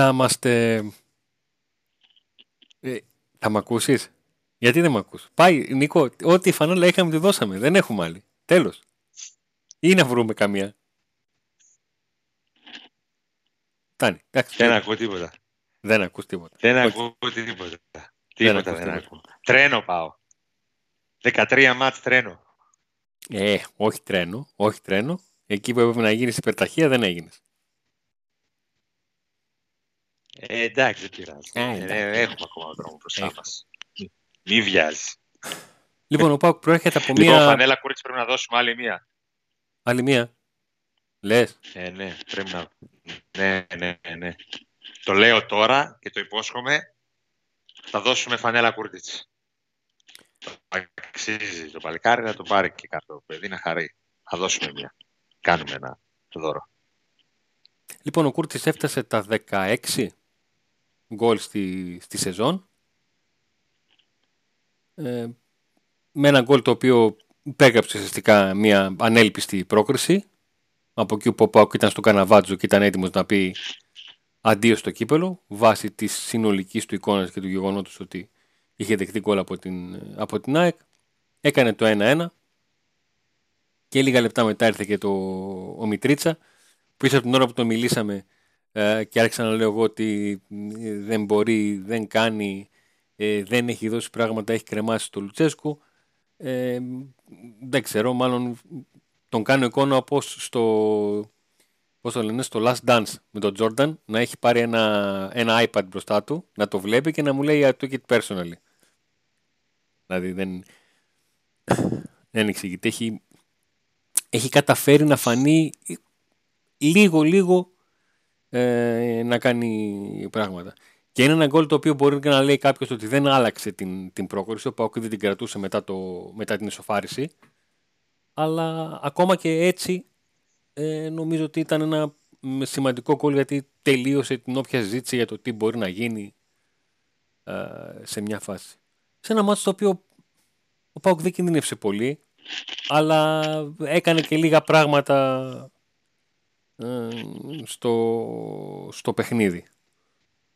να είμαστε... Ε, θα μ' ακούσεις; Γιατί δεν μ' ακούς; Πάει, Νίκο, ό,τι φανέλα είχαμε τη δώσαμε. Δεν έχουμε άλλη. Τέλος. Ή να βρούμε καμία. Φτάνει. Δεν ακούω τίποτα. Δεν ακούς τίποτα. Δεν ακούω τίποτα. Τίποτα δεν, ακούω. Τρένο πάω. 13 μάτς τρένο. Ε, όχι τρένο. Όχι τρένο. Εκεί που έπρεπε να γίνεις υπερταχεία δεν έγινες. Ε, εντάξει, δεν πειράζει. Ε, ε, έχουμε ακόμα δρόμο μπροστά μας. Μη βιάζει. Λοιπόν, ο Πάουκ προέρχεται από λοιπόν, μία. Λοιπόν, φανέλα κούρτσι πρέπει να δώσουμε άλλη μία. Άλλη μία. Λες. Ε, ναι, πρέπει να. Ναι, ναι, ναι. Το λέω τώρα και το υπόσχομαι. Θα δώσουμε φανέλα κούρτιτς. Αξίζει το παλικάρι να το πάρει και κάτω. παιδί να χαρεί. Θα δώσουμε μία. Κάνουμε ένα δώρο. Λοιπόν, ο Κούρτης έφτασε τα 16 γκολ στη, στη σεζόν. Ε, με ένα γκολ το οποίο υπέγραψε ουσιαστικά μια ανέλπιστη πρόκριση. Από εκεί που ο Πάουκ ήταν στο Καναβάτζο και ήταν έτοιμος να πει αντίο στο κύπελο, βάσει της συνολικής του εικόνας και του γεγονότος ότι είχε δεχτεί γκολ από την, από την ΑΕΚ. Έκανε το 1-1 και λίγα λεπτά μετά ήρθε και το, ο Μητρίτσα που ίσως από την ώρα που τον μιλήσαμε ε, και άρχισα να λέω εγώ ότι ε, δεν μπορεί, δεν κάνει, ε, δεν έχει δώσει πράγματα, έχει κρεμάσει το Λουτσέσκου. Ε, δεν ξέρω, μάλλον τον κάνω εικόνα όπως στο, πώς το λένε, στο Last Dance με τον Jordan να έχει πάρει ένα, ένα iPad μπροστά του, να το βλέπει και να μου λέει I took it personally. Δηλαδή δεν, δεν εξηγείται. Έχει, έχει καταφέρει να φανεί λίγο λίγο ε, να κάνει πράγματα. Και είναι ένα γκολ το οποίο μπορεί να λέει κάποιος ότι δεν άλλαξε την, την πρόκριση. Ο Πάουκ δεν την κρατούσε μετά, το, μετά την ισοφάριση. Αλλά ακόμα και έτσι ε, νομίζω ότι ήταν ένα σημαντικό γκολ γιατί τελείωσε την όποια συζήτηση για το τι μπορεί να γίνει ε, σε μια φάση. Σε ένα μάτσο το οποίο ο Πάουκ δεν κινδύνευσε πολύ αλλά έκανε και λίγα πράγματα ε, στο, στο παιχνίδι.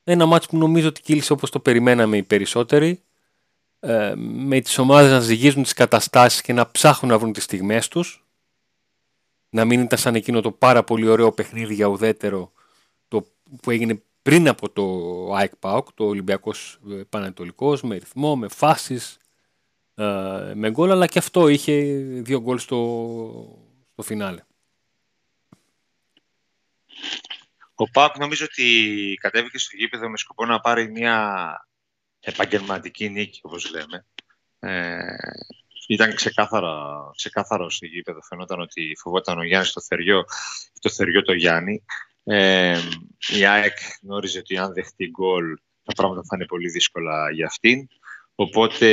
Ένα μάτσο που νομίζω ότι κύλησε όπως το περιμέναμε οι περισσότεροι ε, με τις ομάδες να ζυγίζουν τις καταστάσεις και να ψάχνουν να βρουν τις στιγμές τους να μην ήταν σαν εκείνο το πάρα πολύ ωραίο παιχνίδι για ουδέτερο το, που έγινε πριν από το ΑΕΚ ΠΑΟΚ, το Ολυμπιακός ε, Πανατολικός, με ρυθμό, με φάσεις, με γκολ, αλλά και αυτό είχε δύο γκολ στο, στο φινάλε. Ο Πάκ νομίζω ότι κατέβηκε στο γήπεδο με σκοπό να πάρει μια επαγγελματική νίκη, όπως λέμε. Ε, ήταν ξεκάθαρο, ξεκάθαρο στο γήπεδο. Φαινόταν ότι φοβόταν ο Γιάννης το θεριό, το θεριό το Γιάννη. Ε, η ΑΕΚ γνώριζε ότι αν δεχτεί γκολ τα πράγματα θα είναι πολύ δύσκολα για αυτήν. Οπότε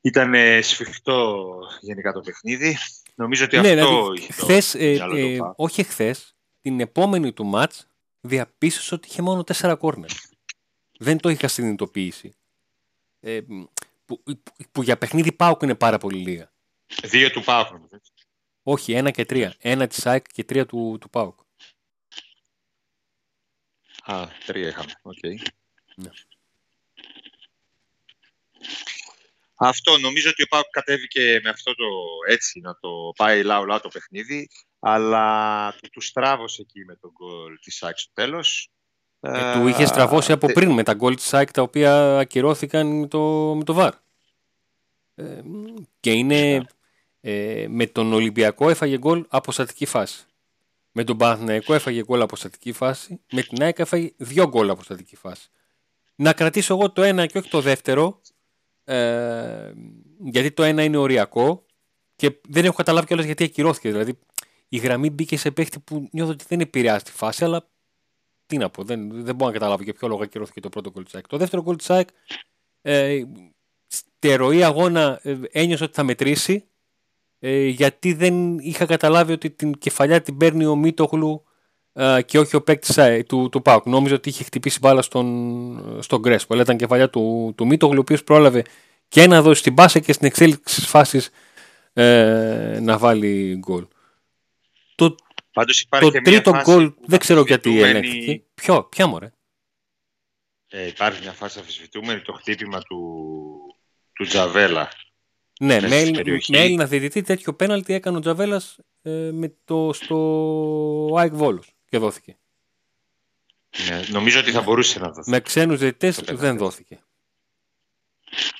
ήταν σφιχτό γενικά το παιχνίδι. Νομίζω ότι ναι, αυτό δηλαδή, χθες, ε, ε, όχι χθες, την επόμενη του μάτς διαπίστωσε ότι είχε μόνο τέσσερα κόρνερ. Δεν το είχα συνειδητοποιήσει. Ε, που, που, για παιχνίδι Πάουκ είναι πάρα πολύ λίγα. Δύο του ΠΑΟΚ. Όχι, ένα και τρία. Ένα της ΑΕΚ και τρία του, του ΠΑΟΚ. Α, τρία είχαμε. OK. Okay. Ναι. Αυτό νομίζω ότι ο ΠΑΟΚ κατέβηκε με αυτό το έτσι, να το πάει λάου το παιχνίδι, αλλά του, του στράβωσε εκεί με το γκολ της ΑΕΚ στο τέλος. Ε, του είχε στραβώσει από πριν με τα γκολ της ΑΕΚ τα οποία ακυρώθηκαν με το, με το ΒΑΡ. Ε, και είναι ε, με τον Ολυμπιακό έφαγε γκολ από στατική φάση. Με τον Παναθηναϊκό έφαγε γκολ από στατική φάση. Με την ΑΕΚ έφαγε δύο γκολ από στατική φάση. Να κρατήσω εγώ το ένα και όχι το δεύτερο ε, γιατί το ένα είναι οριακό και δεν έχω καταλάβει κιόλας γιατί ακυρώθηκε. Δηλαδή η γραμμή μπήκε σε παίχτη που νιώθω ότι δεν επηρεάζει τη φάση, αλλά τι να πω, δεν, δεν μπορώ να καταλάβω για ποιο λόγο ακυρώθηκε το πρώτο γκολ τη Το δεύτερο γκολ τη ΑΕΚ, ε, στη ροή αγώνα ε, ένιωσα ότι θα μετρήσει, ε, γιατί δεν είχα καταλάβει ότι την κεφαλιά την παίρνει ο Μίτογλου ε, και όχι ο παίκτης ε, του, του Πάουκ. Νόμιζα ότι είχε χτυπήσει μπάλα στον, στον Γκρέσπο. Αλλά ήταν κεφαλιά του, του Μίτογλου, ο οποίος πρόλαβε και να δώσει την πάσα και στην εξέλιξη της φάσης ε, να βάλει γκολ. Το Πάντως υπάρχει το και μια τρίτο φάση γκολ που δεν ξέρω γιατί αμφισβητούμενη- ελέγχθηκε. Ποιο, ποια μωρέ; Ε, υπάρχει μια φάση αμφισβητούμενη το χτύπημα του, του Τζαβέλα. Ναι, Μέσα με, στην Έλληνα- περιοχή. με Έλληνα διαιτητή τέτοιο πέναλτι έκανε ο Τζαβέλας ε, με το, στο ΑΕΚ Βόλος και δόθηκε. Ναι, νομίζω ότι θα μπορούσε να δοθεί. Με ξένους διαιτητές Το πέναλτι. δεν δόθηκε.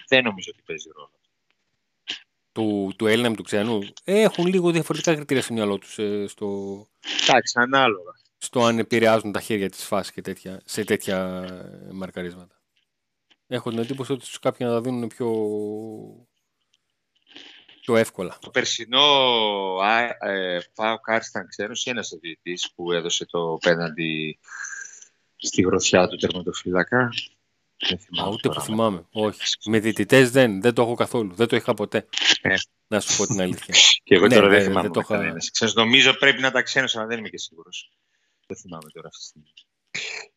Δεν νομίζω ότι παίζει ρόλο. Του, του Έλληνα με του ξένου ε, έχουν λίγο διαφορετικά κριτήρια στο μυαλό τους ε, στο, Εντάξει, ανάλογα. στο αν επηρεάζουν τα χέρια της φάσης και τέτοια, σε τέτοια ε, μαρκαρίσματα. Έχω την εντύπωση ότι στους κάποιοι να τα δίνουν πιο, πιο εύκολα. Το περσινό α, ε, ΠΑΟΚ-Άρης ήταν ξένος ή ένας διαιτητής που έδωσε το πέναλτι στη γροθιά του τερματοφύλακα. Δεν Α, θυμάμαι ούτε που τώρα. θυμάμαι. Όχι. Με διαιτητές δεν, δεν το έχω καθόλου. Δεν το είχα ποτέ. Ε. Να σου πω την αλήθεια. Και εγώ Ναι, τώρα δεν δεν- θυμάμαι δεν το το είχα- κανένας. Ξένος, νομίζω πρέπει να ήταν ξένος, αλλά δεν είμαι και σίγουρος. Δεν θυμάμαι τώρα αυτή τη στιγμή.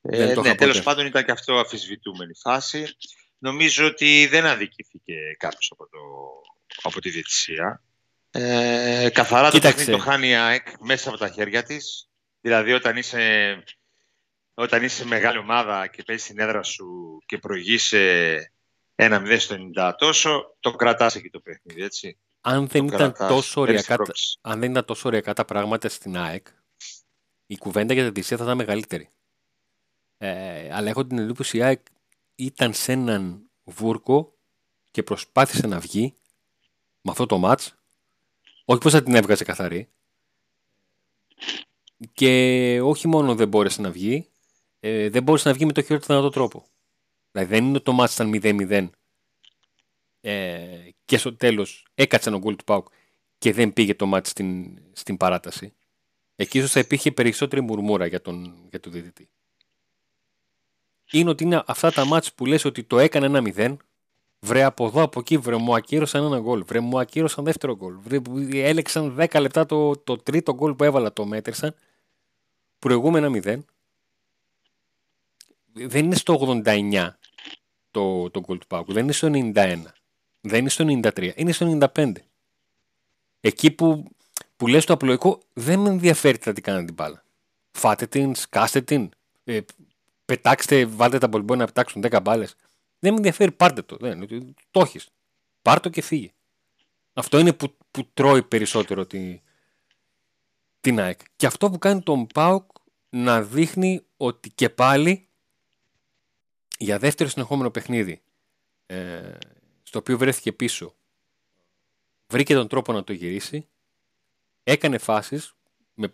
Δεν Ε, το ναι, είχα τέλος ποτέ. πάντων ήταν και αυτό αφισβητούμενη φάση. Νομίζω ότι δεν αδικήθηκε κάποιος από, το, από τη διαιτησία. Ε, καθαρά Κοίταξε. το παιχνίδι το χάνει η ΑΕΚ μέσα από τα χέρια της. Δηλαδή όταν είσαι, όταν είσαι μεγάλη ομάδα και παίζεις στην έδρα σου και προηγείσαι ένα 0 στο 90 τόσο, το κρατάς εκεί το παιχνίδι, έτσι. Αν δεν, Το ήταν κρατάς. τόσο Παίρνεις ωριακά, τα- πρόκληση. αν δεν ήταν τόσο ωριακά τα πράγματα στην ΑΕΚ, η κουβέντα για την διαιτησία θα ήταν μεγαλύτερη. Ε, αλλά έχω την εντύπωση η ΑΕΚ ήταν σε έναν βούρκο και προσπάθησε να βγει με αυτό το μάτς. Όχι πως θα την έβγαζε καθαρή. Και όχι μόνο δεν μπόρεσε να βγει, ε, δεν μπόρεσε να βγει με το χειρότερο δυνατό τρόπο. Δηλαδή δεν είναι ότι το μάτς ήταν 0-0 ε, και στο τέλος έκατσε ένα γκολ του ΠΑΟΚ και δεν πήγε το μάτς στην, στην παράταση. Εκεί ίσως θα υπήρχε περισσότερη μουρμούρα για τον, για τον διαιτητή. Είναι ότι είναι αυτά τα μάτς που λες ότι το έκανε ένα 0 Βρε από εδώ, από εκεί, βρε μου ακύρωσαν ένα γκολ. Βρε μου ακύρωσαν δεύτερο γκολ. Βρε, έλεξαν 10 λεπτά το, το τρίτο γκολ που έβαλα, το μέτρησαν. Προηγούμενα 0. Δεν είναι στο 89 το, το γκολ του Πάκου. Δεν είναι στο 91. Δεν είναι στο 93. Είναι στο 95. Εκεί που, που λες το απλοϊκό, δεν με ενδιαφέρει τι θα την κάνουν την μπάλα. Φάτε την, σκάστε την, ε, πετάξτε, βάλτε τα πολυμπόια να πετάξουν 10 μπάλες. Δεν με ενδιαφέρει, πάρτε το. Δεν, το έχεις. Πάρ το και φύγε. Αυτό είναι που, που τρώει περισσότερο τη, την ΑΕΚ. Και αυτό που κάνει τον ΠΑΟΚ να δείχνει ότι και πάλι για δεύτερο συνεχόμενο παιχνίδι ε, στο οποίο βρέθηκε πίσω βρήκε τον τρόπο να το γυρίσει έκανε φάσεις με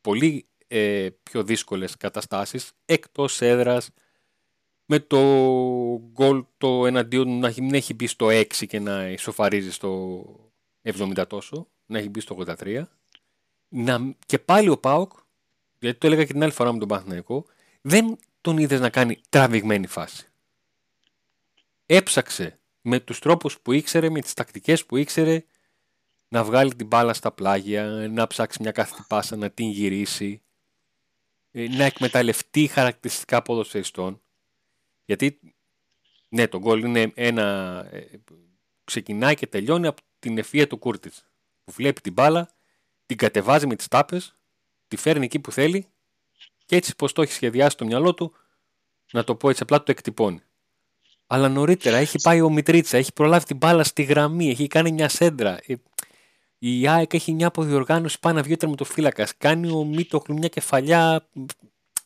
πολύ ε, πιο δύσκολες καταστάσεις εκτός έδρας με το γκολ το εναντίον να μην έχει μπει στο 6 και να ισοφαρίζει στο 70 τόσο, να έχει μπει στο 83. Να, και πάλι ο Πάοκ, γιατί το έλεγα και την άλλη φορά με τον Παναθηναϊκό, δεν τον είδες να κάνει τραβηγμένη φάση. Έψαξε με τους τρόπους που ήξερε, με τις τακτικές που ήξερε, να βγάλει την μπάλα στα πλάγια, να ψάξει μια κάθετη πάσα, να την γυρίσει, να εκμεταλλευτεί χαρακτηριστικά ποδοσφαιριστών. Γιατί, ναι, το γκολ είναι ένα... Ε, ξεκινάει και τελειώνει από την ευφυΐα του Κούρτιτς. Που βλέπει την μπάλα, την κατεβάζει με τις τάπες, τη φέρνει εκεί που θέλει και έτσι πως το έχει σχεδιάσει το μυαλό του, να το πω έτσι απλά, το εκτυπώνει. Αλλά νωρίτερα έχει πάει ο Μητρίτσα, έχει προλάβει την μπάλα στη γραμμή, έχει κάνει μια σέντρα. Η ΑΕΚ έχει μια αποδιοργάνωση πάνω να βγει ο τερματοφύλακας. Κάνει ο Μίτοχλου μια κεφαλιά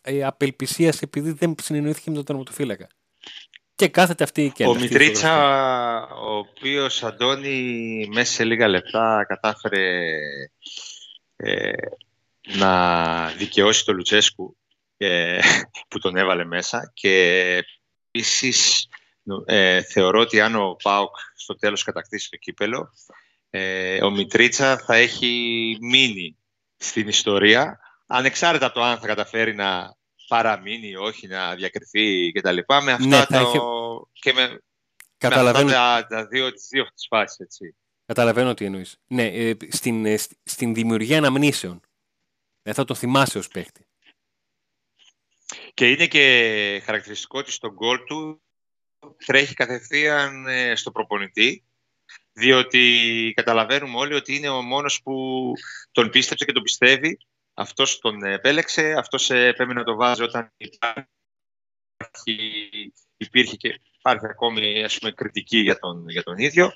ε, απελπισίας επειδή δεν συνεννοήθηκε με τον τερματοφύλακα. Και κάθεται αυτή η κέντρα. Ο Μητρίτσα, ο οποίος Αντώνη μέσα σε λίγα λεπτά κατάφερε ε, να δικαιώσει τον Λουτσέσκου ε, που τον έβαλε μέσα και επίσης ε, θεωρώ ότι αν ο Πάοκ στο τέλος κατακτήσει το κύπελο ε, ο Μητρίτσα θα έχει μείνει στην ιστορία ανεξάρτητα από το αν θα καταφέρει να παραμείνει ή όχι, να διακριθεί κτλ. Με αυτά Ναι, το... είχε... και με, Καταλαβαίνω... με αυτά τα, τα δύο, τις δύο τις φάσεις, έτσι. Καταλαβαίνω τι εννοείς. Ναι, ε, στην, ε, στην δημιουργία αναμνήσεων. Ε, θα το θυμάσαι ως παίχτη. Και είναι και χαρακτηριστικό ότι στον γκολ του τρέχει κατευθείαν ε, στο προπονητή διότι καταλαβαίνουμε όλοι ότι είναι ο μόνος που τον πίστεψε και τον πιστεύει αυτός τον επέλεξε, αυτός πρέπει να το βάζει όταν υπάρχει, υπήρχε και υπάρχει ακόμη ας πούμε, κριτική για τον, για τον ίδιο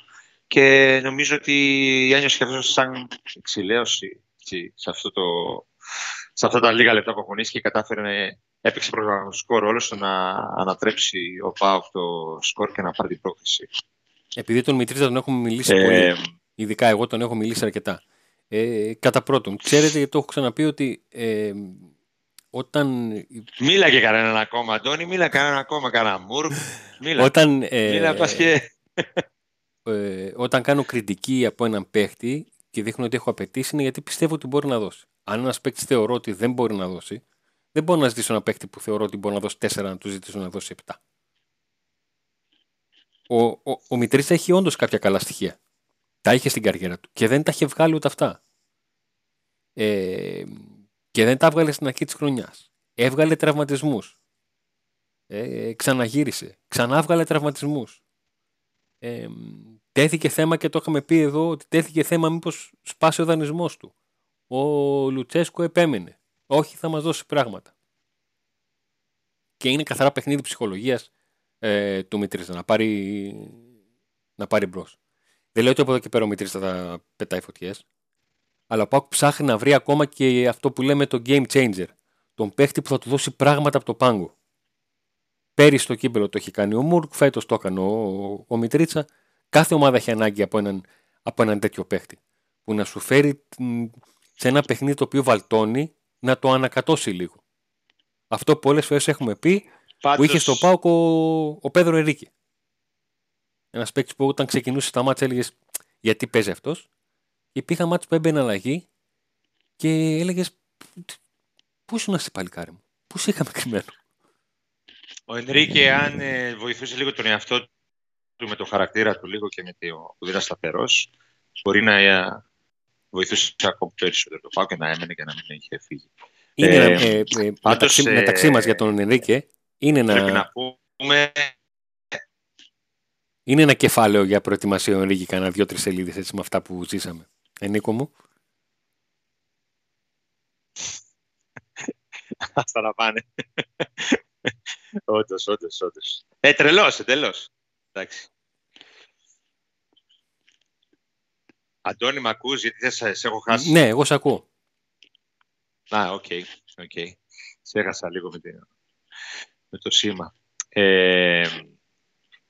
και νομίζω ότι ένιωσε αυτός σαν εξηλαίωση σε, αυτό το, σε αυτά τα λίγα λεπτά που αγωνίστηκε και κατάφερε να έπαιξε προγραμματικό ρόλο στο να ανατρέψει ο Πάοκ το σκορ και να πάρει την πρόκληση. Επειδή τον Μητρίδα τον έχουμε μιλήσει ε, πολύ, ειδικά εγώ τον έχω μιλήσει αρκετά. Ε, κατά πρώτον, ξέρετε γιατί το έχω ξαναπεί ότι ε, όταν... Μίλα και κανέναν ακόμα, Αντώνη, μίλα κανέναν ακόμα, κανένα μουρ. Μίλα, όταν, ε, μίλα πας και... Ε, όταν κάνω κριτική από έναν παίχτη και δείχνω ότι έχω απαιτήσει είναι γιατί πιστεύω ότι μπορεί να δώσει. Αν ένας παίχτη θεωρώ ότι δεν μπορεί να δώσει, δεν μπορώ να ζητήσω ένα παίχτη που θεωρώ ότι μπορεί να δώσει 4 να του ζητήσω να δώσει 7. Ο, ο, ο Μητρίτσα έχει όντως κάποια καλά στοιχεία. Τα είχε στην καριέρα του και δεν τα είχε βγάλει ούτε αυτά. Ε, και δεν τα έβγαλε στην αρχή της χρονιάς. Έβγαλε τραυματισμούς. Ε, ξαναγύρισε. Ξανά έβγαλε τραυματισμούς. Ε, τέθηκε θέμα και το είχαμε πει εδώ ότι τέθηκε θέμα μήπως σπάσει ο δανεισμός του. Ο Λουτσέσκο επέμενε. Όχι θα μας δώσει πράγματα. Και είναι καθαρά παιχνίδι ψυχολογίας ε, του Μητρίστα να πάρει, να πάρει μπρος. Δεν λέω ότι από εδώ και πέρα ο Μητρίστα θα πετάει φωτιές. Αλλά ο Πάκου ψάχνει να βρει ακόμα και αυτό που λέμε το game changer. Τον παίχτη που θα του δώσει πράγματα από το πάγκο. Πέρυσι το κύπελο το έχει κάνει ο Μουρκ, φέτος το έκανε ο, ο Μητρίτσα. Κάθε ομάδα έχει ανάγκη από έναν, από έναν τέτοιο παίχτη. Που να σου φέρει σε ένα παιχνίδι το οποίο βαλτώνει να το ανακατώσει λίγο. Αυτό που πολλές φορές έχουμε πει Πάντως... που είχε στο Πάοκ ο, ο Πέδρο Ερίκη. Ένας παίκτης που όταν ξεκινούσε τα μάτια έλεγες γιατί παίζει αυτός; Και υπήρχαν μάτια που έμπαινε αλλαγή και έλεγες Πού ήσουν στην παλικάρι μου, Πού είχαμε κρυμμένο; Ο Ενρίκε, αν ε, βοηθούσε λίγο τον εαυτό του με το χαρακτήρα του λίγο και με το που δεν σταθερός, μπορεί να ε, βοηθούσε ακόμα περισσότερο το πάω και να έμενε και να μην είχε φύγει. Είναι ε, ε, ε, μεταξύ, ε, μεταξύ μας για τον Ενρίκε είναι να... να πούμε... Είναι ένα κεφάλαιο για προετοιμασία ο Ενρίκε, κανένα δύο-τρεις σελίδες με αυτά που ζήσαμε. Ενίκο μου. Άστα να πάνε. Όντως, όντως, όντως. Ε, τρελός, εντελώς. Εντάξει. Αντώνη, μ' ακούς, γιατί σε, σε έχω χάσει. Ναι, εγώ σε ακούω. Α, OK. Okay, okay. Σε έχασα λίγο με, με το σήμα. Ε,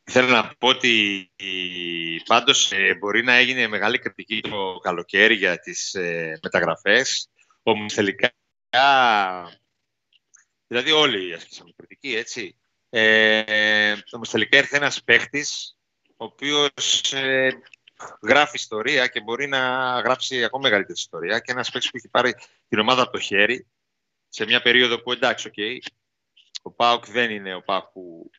θέλω να πω ότι πάντως ε, μπορεί να έγινε μεγάλη κριτική το καλοκαίρι για τις ε, μεταγραφές. Όμως τελικά Δηλαδή όλοι ασκήσαμε κριτική, έτσι. Ε, όμως τελικά ήρθε ένας παίχτης, ο οποίος ε, γράφει ιστορία και μπορεί να γράψει ακόμα μεγαλύτερη ιστορία και ένας παίχτης που έχει πάρει την ομάδα από το χέρι σε μια περίοδο που εντάξει, okay, ο Πάουκ δεν είναι ο Πάουκ που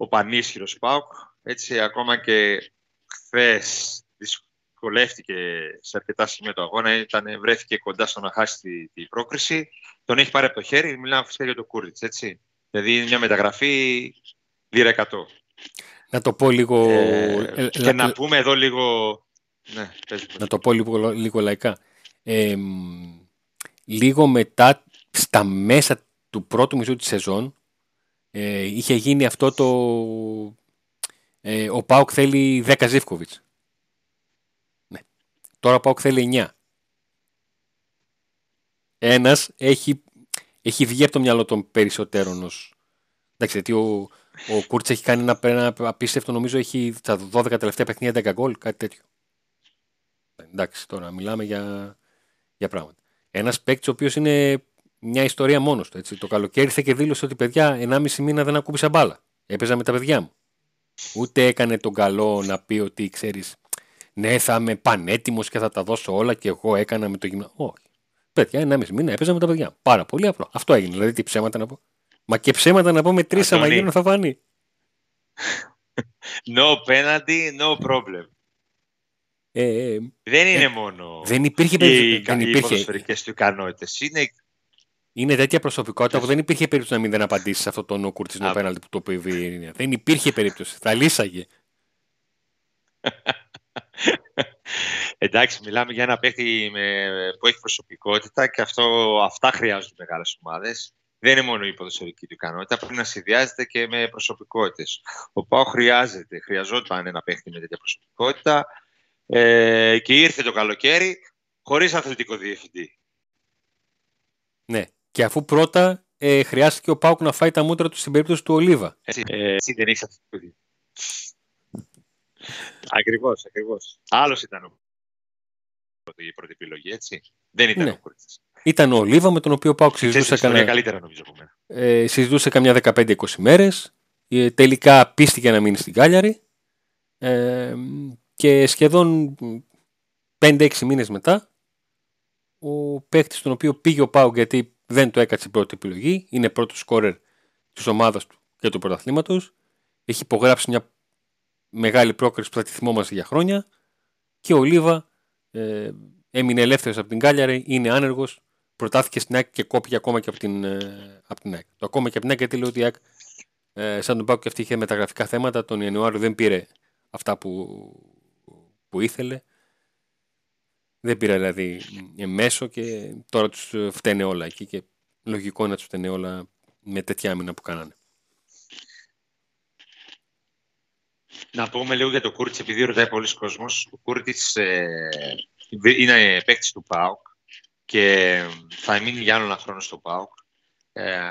ο πανίσχυρος Πάουκ, έτσι ακόμα και χθες δυσκολεύτηκε σε αρκετά σημεία του αγώνα, ήταν, βρέθηκε κοντά στο να χάσει την τη πρόκριση. Τον έχει πάρει από το χέρι, μιλάμε φυσικά για το Κούριτς. έτσι. Δηλαδή είναι μια μεταγραφή λίρα 100. Να το πω λίγο... Ε, ε και να πούμε εδώ λίγο... Ναι, να το πω λίγο, λίγο λαϊκά. Ε, λίγο μετά, στα μέσα του πρώτου μισού της σεζόν, ε, είχε γίνει αυτό το... Ε, ο Πάοκ θέλει 10 Ζήφκοβιτς. Τώρα ο Πάοκ θέλει 9. Ένας έχει, έχει βγει από το μυαλό των περισσότερων ως... Εντάξει, γιατί ο, ο Κούρτς έχει κάνει ένα, ένα απίστευτο, νομίζω έχει τα 12 τελευταία παιχνίδια 10 γκολ, κάτι τέτοιο. Εντάξει, τώρα μιλάμε για, για πράγματα. Ένας παίκτης ο οποίος είναι μια ιστορία μόνος του. Έτσι. Το καλοκαίρι ήρθε και δήλωσε ότι παιδιά 1,5 μήνα δεν ακούμπησα μπάλα. Έπαιζα με τα παιδιά μου. Ούτε έκανε τον καλό να πει ότι ξέρεις, ναι, θα είμαι πανέτοιμος και θα τα δώσω όλα και εγώ έκανα με το γυμνάσιο. Όχι. Παιδιά, ένα μισή μήνα έπαιζα με τα παιδιά. Πάρα πολύ απλό. Αυτό έγινε. Δηλαδή, τι ψέματα να πω. Μα και ψέματα να πω με τρεις άμα γίνουν θα φανεί. No penalty, no problem. Ε, δεν είναι ε, μόνο δεν υπήρχε, οι, δεν υπήρχε. οι του ικανότητες. Είναι... είναι τέτοια προσωπικότητα που δεν υπήρχε περίπτωση να μην δεν απαντήσεις σε αυτό το no κουρτσινό πέναλτι που το πει. Δεν υπήρχε περίπτωση. Θα λύσαγε. Εντάξει, μιλάμε για ένα παίχτη που έχει προσωπικότητα και αυτό, αυτά χρειάζονται μεγάλες ομάδες. Δεν είναι μόνο η ποδοσφαιρική του ικανότητα, πρέπει να συνδυάζεται και με προσωπικότητες. Ο Πάο χρειάζεται, χρειαζόταν ένα παίχτη με τέτοια προσωπικότητα ε, και ήρθε το καλοκαίρι χωρίς αθλητικό διευθυντή. Ναι, και αφού πρώτα ε, χρειάστηκε ο Πάουκ να φάει τα μούτρα του στην περίπτωση του Ολίβα. Έτσι, ε, εσύ δεν έχει αθλητικό διευθυντή. Ακριβώς, ακριβώς. Άλλος ήταν ο η πρώτη επιλογή, έτσι. Δεν ήταν ναι. ο Κούρτιτς. Ήταν ο Ολίβα με τον οποίο ο Πάουκ συζητούσε, κανένα... καλύτερα, νομίζω, ε, συζητούσε καμιά 15-20 μέρες. Ε, τελικά πίστηκε να μείνει στην Κάλιαρη. Ε, και σχεδόν 5-6 μήνες μετά ο παίκτης τον οποίο πήγε ο Πάουκ γιατί δεν το έκατσε πρώτη επιλογή, είναι πρώτος σκόρερ της ομάδας του και του πρωταθλήματος, έχει υπογράψει μια μεγάλη πρόκριση που θα τη θυμόμαστε για χρόνια και ο Λίβα ε, έμεινε ελεύθερος από την Κάλιαρη, είναι άνεργος, προτάθηκε στην ΑΕΚ και κόπηκε ακόμα και από την, ε, από την ΑΕΚ. Το ακόμα και από την ΑΕΚ γιατί λέω ότι η ΑΕΚ ε, σαν τον Πάουκ και αυτή είχε μεταγραφικά θέματα, τον Ιανουάριο δεν πήρε αυτά που, που ήθελε. Δεν πήρα δηλαδή μέσο και τώρα τους φταίνε όλα εκεί και λογικό να τους φταίνε όλα με τέτοια άμυνα που κάνανε. Να πούμε λίγο για το Κούρτιτς, επειδή ρωτάει πολλοί κόσμος. Ο Κούρτιτς ε, είναι παίκτης του ΠΑΟΚ και θα μείνει για άλλο ένα χρόνο στο ΠΑΟΚ. Ε,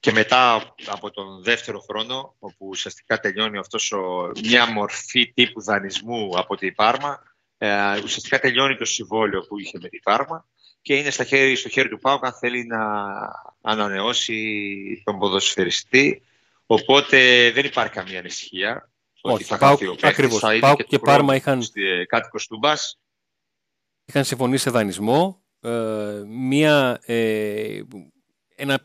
και μετά από τον δεύτερο χρόνο, όπου ουσιαστικά τελειώνει αυτός ο, μια μορφή τύπου δανεισμού από την Πάρμα, ε, ουσιαστικά τελειώνει το συμβόλαιο που είχε με την Πάρμα και είναι στα χέρι, στο χέρι του Πάουκ αν θέλει να ανανεώσει τον ποδοσφαιριστή. Οπότε δεν υπάρχει καμία ανησυχία. Όχι, ότι θα Πάουκ, ο ακριβώς. Θα Πάουκ και, και Πάρμα είχαν, κάτοικος του Μπάς. είχαν συμφωνήσει σε δανεισμό. Ε, μια, ε, ένα,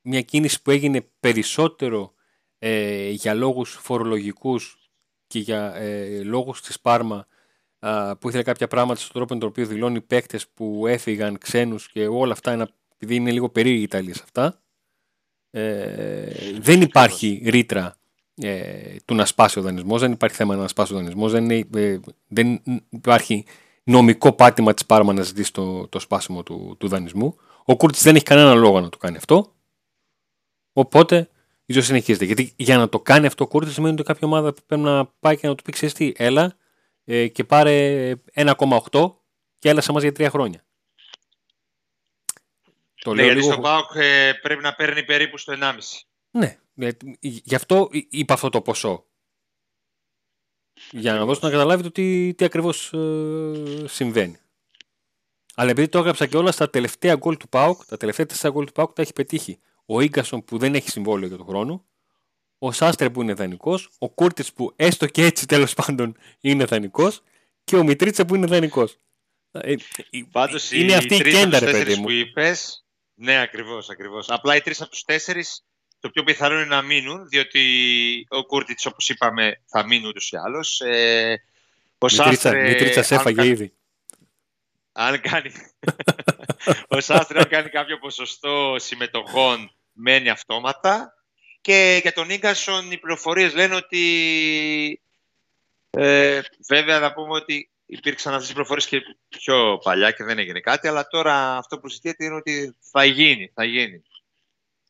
μια κίνηση που έγινε περισσότερο ε, για λόγους φορολογικούς και για ε, λόγους της Πάρμα που ήθελε κάποια πράγματα στον τρόπο με τον οποίο δηλώνει παίκτες που έφυγαν, ξένους και όλα αυτά, ένα, επειδή είναι λίγο περίεργη η Ιταλία σε αυτά. Ε, δεν υπάρχει ρήτρα ε, του να σπάσει ο δανεισμός, δεν υπάρχει θέμα να σπάσει ο δανεισμός, δεν, ε, δεν υπάρχει νομικό πάτημα της Πάρμα να ζητήσει το, το σπάσιμο του, του δανεισμού. Ο Κούρτης δεν έχει κανένα λόγο να το κάνει αυτό. Οπότε ίσως συνεχίζεται. Γιατί για να το κάνει αυτό ο Κούρτης σημαίνει ότι κάποια ομάδα πρέπει να πάει και να του πει: Ξέρεις τι, έλα, ε, και πάρε 1,8 και έλα σε μας για τρία χρόνια. Το ναι, γιατί λίγο... στο ΠΑΟΚ ε, πρέπει να παίρνει περίπου στο 1,5. Ναι, ε, γι' αυτό είπα αυτό το ποσό. Για να δώσω να καταλάβετε τι, τι ακριβώς ε, συμβαίνει. Αλλά επειδή το έγραψα και όλα στα τελευταία γκολ του ΠΑΟΚ, τα τελευταία τέσσερα γκολ του ΠΑΟΚ τα έχει πετύχει ο Ίγκασον που δεν έχει συμβόλαιο για τον χρόνο, ο Σάστρε που είναι δανεικό, ο Κούρτη που έστω και έτσι τέλος πάντων είναι δανεικό και ο Μητρίτσα που είναι δανεικό. Ε, Πάντως είναι αυτή η κέντα, ρε παιδί μου. που είπες. Ναι, ακριβώς, ακριβώς. Απλά οι τρεις από τους τέσσερις το πιο πιθανό είναι να μείνουν, διότι ο Κούρτιτς, όπως είπαμε, θα μείνει ούτως ή άλλως. Ε, ο Σάστρε. Μητρίτσα έφαγε ήδη. Αν κάνει. ο Σάστρε, αν κάνει κάποιο ποσοστό συμμετοχών, μένει αυτόματα. Και για τον Ίγκασον οι πληροφορίες λένε ότι. Ε, βέβαια, να πούμε ότι υπήρξαν αυτές οι πληροφορίες και πιο παλιά και δεν έγινε κάτι. Αλλά τώρα αυτό που συζητιέται είναι ότι θα γίνει. Θα γίνει.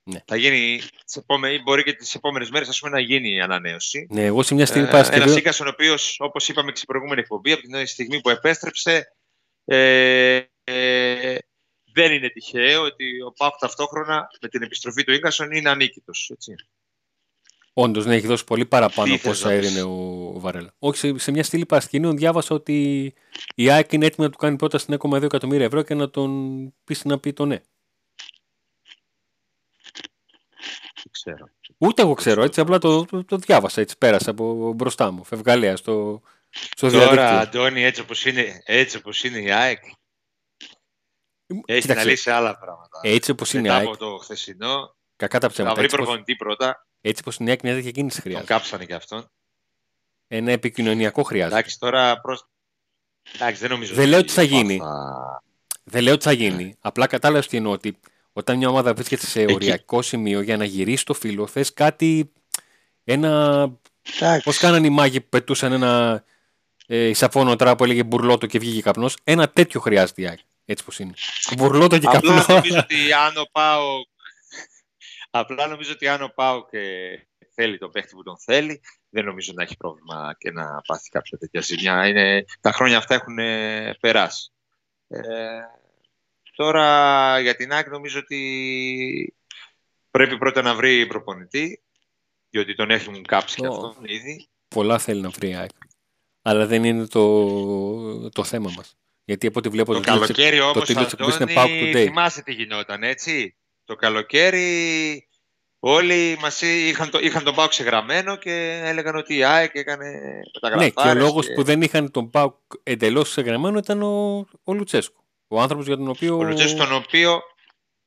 Ναι. Θα γίνει, επόμενες, μπορεί και τις επόμενες μέρες να γίνει η ανανέωση. Ναι, εγώ σε μια στιγμή ε, Ένας Ίγκασον, ο οποίος, όπως είπαμε και στην προηγούμενη εκπομπή, από την στιγμή που επέστρεψε, ε, ε, δεν είναι τυχαίο ότι ο Πάουκ ταυτόχρονα με την επιστροφή του Ίγκασον είναι ανίκητος. Όντως, ναι, έχει δώσει πολύ παραπάνω από όσα έδινε ο Βαρέλα. Όχι, σε, σε μια στήλη παρασκηνίων διάβασα ότι η ΑΕΚ είναι έτοιμη να του κάνει πρώτα στην 1,2 εκατομμύρια ευρώ και να τον πείσει να πει το ναι. ξέρω. Ούτε εγώ ξέρω, έτσι απλά το, το, το διάβασα, έτσι πέρασα από μπροστά μου, φευγαλέα στο, στο Τώρα, Αντώνη, έτσι όπως είναι, έτσι όπως είναι η ΑΕΚ, έχει να λύσει άλλα πράγματα. Έτσι όπως είναι Μετά από το χθεσινό. Κακά τα ψέματα. Θα βρει προπονητή πρώτα. Έτσι όπως είναι η ΑΕΚ, μια τέτοια κίνηση χρειάζεται. Τον κάψανε και αυτόν. Ένα επικοινωνιακό χρειάζεται. Εντάξει, τώρα προς... Εντάξει, δεν νομίζω. Δεν λέω ότι θα γίνει. Θα... Δεν λέω ότι θα γίνει. Ναι. Απλά κατάλαβες τι εννοώ. Ότι όταν μια ομάδα βρίσκεται σε Εκεί... οριακό σημείο για να γυρίσει το φύλλο, θες κάτι. Ένα. Πώς κάνανε οι μάγοι που πετούσαν ένα ε, η Σαφόνο τώρα που έλεγε μπουρλότο και βγήκε καπνός. Ένα τέτοιο χρειάζεται η ΑΕΚ. Έτσι πως είναι. Μπουρλότο και καπνό. Απλά νομίζω ότι αν ο Πάο. Απλά νομίζω ότι αν ο Πάο και θέλει τον παίχτη που τον θέλει, δεν νομίζω να έχει πρόβλημα και να πάθει κάποια τέτοια ζημιά. Είναι, τα χρόνια αυτά έχουν ε, περάσει. Ε, τώρα για την ΑΕΚ νομίζω ότι πρέπει πρώτα να βρει προπονητή, διότι τον έχουν κάψει και αυτόν ήδη. Πολλά θέλει να βρει η ΑΕΚ. Αλλά δεν είναι το, το θέμα μας. Γιατί από ό,τι βλέπω το, το καλοκαίρι το όμως, το είναι Pauk Today. θυμάσαι τι γινόταν, έτσι; Το καλοκαίρι όλοι μας είχαν, το, είχαν τον Πάουκ ξεγραμμένο και έλεγαν ότι η ΑΕΚ έκανε Ναι, και ο λόγος που δεν είχαν τον Πάουκ εντελώς ξεγραμμένο ήταν ο, ο Λουτσέσκο. Ο άνθρωπος για τον οποίο... Ο Λουτσέσκο τον οποίο...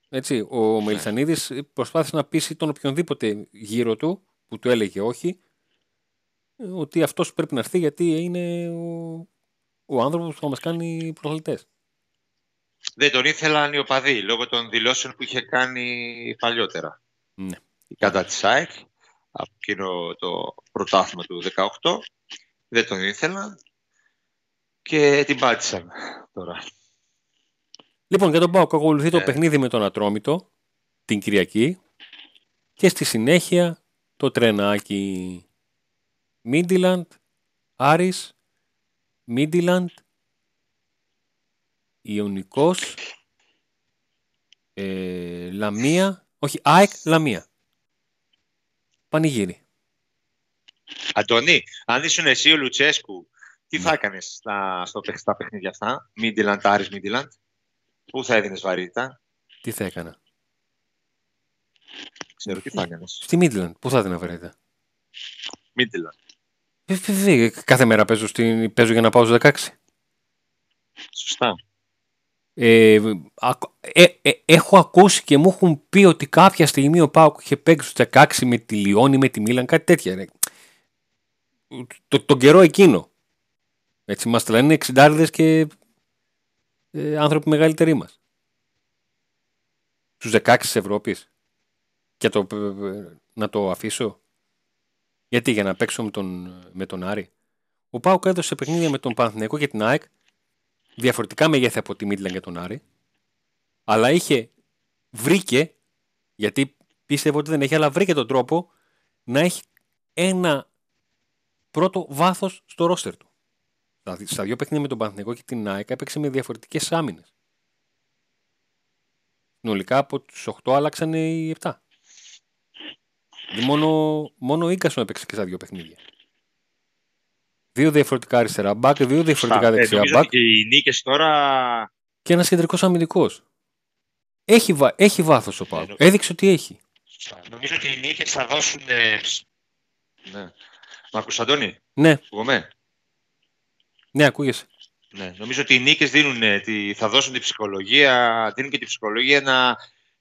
Έτσι, ο ναι. Μελισανίδης προσπάθησε να πείσει τον οποιονδήποτε γύρω του που του έλεγε όχι ότι αυτός πρέπει να έρθει γιατί είναι ο, ο άνθρωπος που θα μας κάνει πρωταθλητές. Δεν τον ήθελαν οι οπαδοί λόγω των δηλώσεων που είχε κάνει παλιότερα. Ναι. Κατά της ΣΑΕΚ από εκείνο το πρωτάθλημα του 18 δεν τον ήθελαν και την πάτησαν τώρα. Λοιπόν, για τον Πάοκ ακολουθεί το ε. παιχνίδι με τον Ατρόμητο την Κυριακή και στη συνέχεια το τρενάκι Μίντιλαντ, Άρης, Μίντιλαντ, Ιωνικός, ε, Λαμία, όχι, ΑΕΚ, Λαμία. Πανηγύρι. Αντώνη, αν ήσουν εσύ ο Λουτσέσκου, τι θα ναι. έκανες στα, στα παιχνίδια αυτά, Μίντιλαντ, Άρης, Μίντιλαντ, πού θα έδινες βαρύτητα; Τι θα έκανα; Ξέρω τι θα έκανες. Στη Μίντιλαντ, πού θα έδινα βαρύτητα; Μίντιλαντ. Ε, κάθε μέρα παίζω, στην, παίζω για να πάω στους 16. Σωστά. Ε, ε, ε, έχω ακούσει και μου έχουν πει ότι κάποια στιγμή ο Πάουκ είχε παίξει στους 16 με τη Λιόνι, με τη Μίλαν, κάτι τέτοια. Ρε. Το, τον καιρό εκείνο. Έτσι μας λένε εξιντάριδες και ε, άνθρωποι μεγαλύτεροι μας. Στους 16 της Ευρώπης. Και το, να το αφήσω. Γιατί για να παίξω με τον, με τον Άρη. Ο Πάουκ έδωσε παιχνίδια με τον Παναθηναϊκό και την ΑΕΚ διαφορετικά μεγέθη από τη Μίτλαν και τον Άρη. Αλλά είχε, βρήκε, γιατί πίστευε ότι δεν έχει, αλλά βρήκε τον τρόπο να έχει ένα πρώτο βάθος στο ρόστερ του. Δηλαδή, στα δύο παιχνίδια με τον Παναθηναϊκό και την ΑΕΚ έπαιξε με διαφορετικές άμυνες. Συνολικά από τους 8 άλλαξαν οι 7. Δηλαδή μόνο, μόνο ο Ίγκασον έπαιξε και στα δύο παιχνίδια. Δύο διαφορετικά αριστερά μπακ, δύο διαφορετικά δεξιά ε, μπακ. Και οι νίκες τώρα. Και ένας κεντρικός αμυντικός. Έχει, βα... έχει βάθος ο Πάου. Ε, Έδειξε ότι έχει. Νομίζω ότι οι νίκες θα δώσουν. Ναι. Μ' Αντώνη. Ναι. Ακούγομαι; Ναι, ακούγεσαι. Ναι. Νομίζω ότι οι νίκες θα δώσουν την ψυχολογία, δίνουν και την ψυχολογία να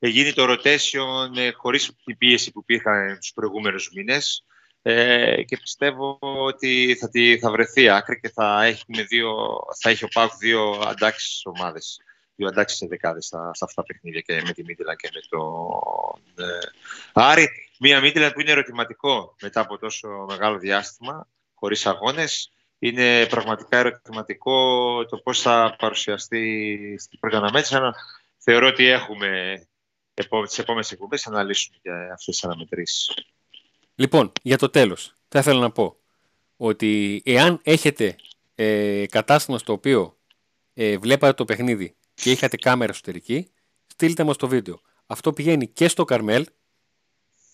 γίνει το rotation ε, χωρίς την πίεση που υπήρχαν τους προηγούμενους μήνες ε, και πιστεύω ότι θα, τη, θα βρεθεί άκρη και θα έχει, με δύο, θα έχει ο Πάουκ δύο αντάξεις ομάδες. Δύο αντάξεις σε δεκάδες στα, αυτά τα παιχνίδια και με τη Μίτιλα και με τον ε, Άρη. Μία Μίτιλα που είναι ερωτηματικό μετά από τόσο μεγάλο διάστημα, χωρίς αγώνες. Είναι πραγματικά ερωτηματικό το πώς θα παρουσιαστεί στην πρώτη αναμέτρηση. Θεωρώ ότι έχουμε τις επόμενες εκπομπές να αναλύσουμε για αυτές τις αναμετρήσεις. Λοιπόν, για το τέλος, θα ήθελα να πω ότι εάν έχετε ε, κατάστημα στο οποίο ε, βλέπατε το παιχνίδι και είχατε κάμερα εσωτερική, στείλτε μας το βίντεο. Αυτό πηγαίνει και στο Καρμέλ,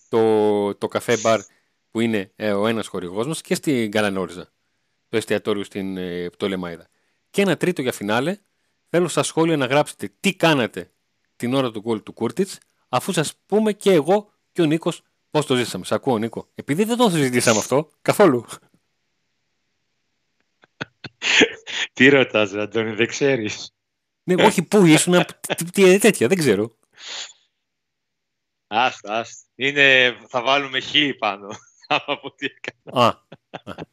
το, το καφέ μπαρ που είναι ε, ο ένας χορηγός μας και στην Καλανόριζα, το εστιατόριο στην ε, Πτολεμάιδα. Και ένα τρίτο για φινάλε, θέλω στα σχόλια να γράψετε τι κάνατε την ώρα του γκολ του Κούρτιτς, αφού σας πούμε και εγώ και ο Νίκος Πώς το ζήσαμε, σε ακούω Νίκο. Επειδή δεν το συζητήσαμε αυτό καθόλου. Τι ρωτάς, Αντώνη, δεν ξέρεις; Ναι, όχι, πού ήσουν, τι τέτοια, δεν ξέρω. Άστα, άστα. Είναι, θα βάλουμε χ πάνω από τι έκανα.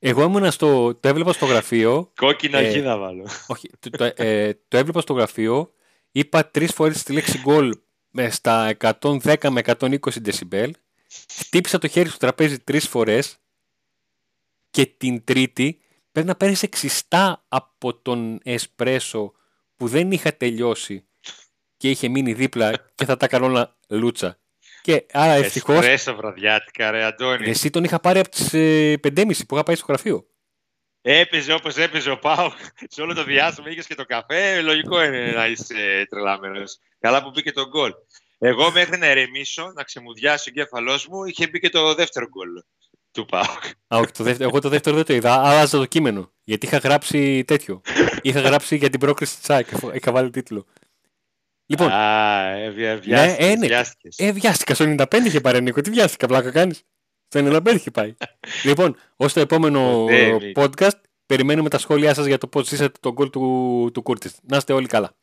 Α. Εγώ ήμουν στο, το έβλεπα στο γραφείο. Κόκκινα ε, χ θα βάλω. Όχι, το, το, ε, το έβλεπα στο γραφείο, είπα τρεις φορές τη λέξη γκολ με στα 110 με 120 δεσιμπέλ. Χτύπησα το χέρι στο τραπέζι τρεις φορές Και την τρίτη πρέπει να παίρνεις εξιστά από τον εσπρέσο που δεν είχα τελειώσει και είχε μείνει δίπλα και θα τα κάνω όλα λούτσα. Και άρα ευτυχώ. Εσπρέσο βραδιάτικα, ρε Αντώνη. Εσύ τον είχα πάρει από τις 5.30 που είχα πάει στο γραφείο. Έπαιζε όπως έπαιζε ο Πάοκ σε όλο το διάστημα. Είχες και το καφέ. Λογικό είναι να είσαι τρελαμένο. Καλά που μπήκε το γκολ. Εγώ μέχρι να ερεμήσω, να ξεμουδιάσει ο εγκέφαλός μου, είχε μπει και το δεύτερο γκολ του Πάοκ. Α, όχι, το δεύτερο, εγώ το δεύτερο δεν το είδα. Άλλαζα το κείμενο. Γιατί είχα γράψει τέτοιο. είχα γράψει για την πρόκριση της ΣΑΚ. Είχα βάλει τίτλο. Λοιπόν. Α, ε, βιάστηκες, ναι, ε, ναι. βιάστηκες. Ε, βιάστηκα. Στο 95 είχε πάρει Νίκο. Τι βιάστηκα, πλάκα κάνεις. Στο 95 είχε πάει. λοιπόν, ως το επόμενο podcast, περιμένουμε τα σχόλιά σας για το πώς ζήσατε τον γκολ του, του Κούρτης. Να είστε όλοι καλά.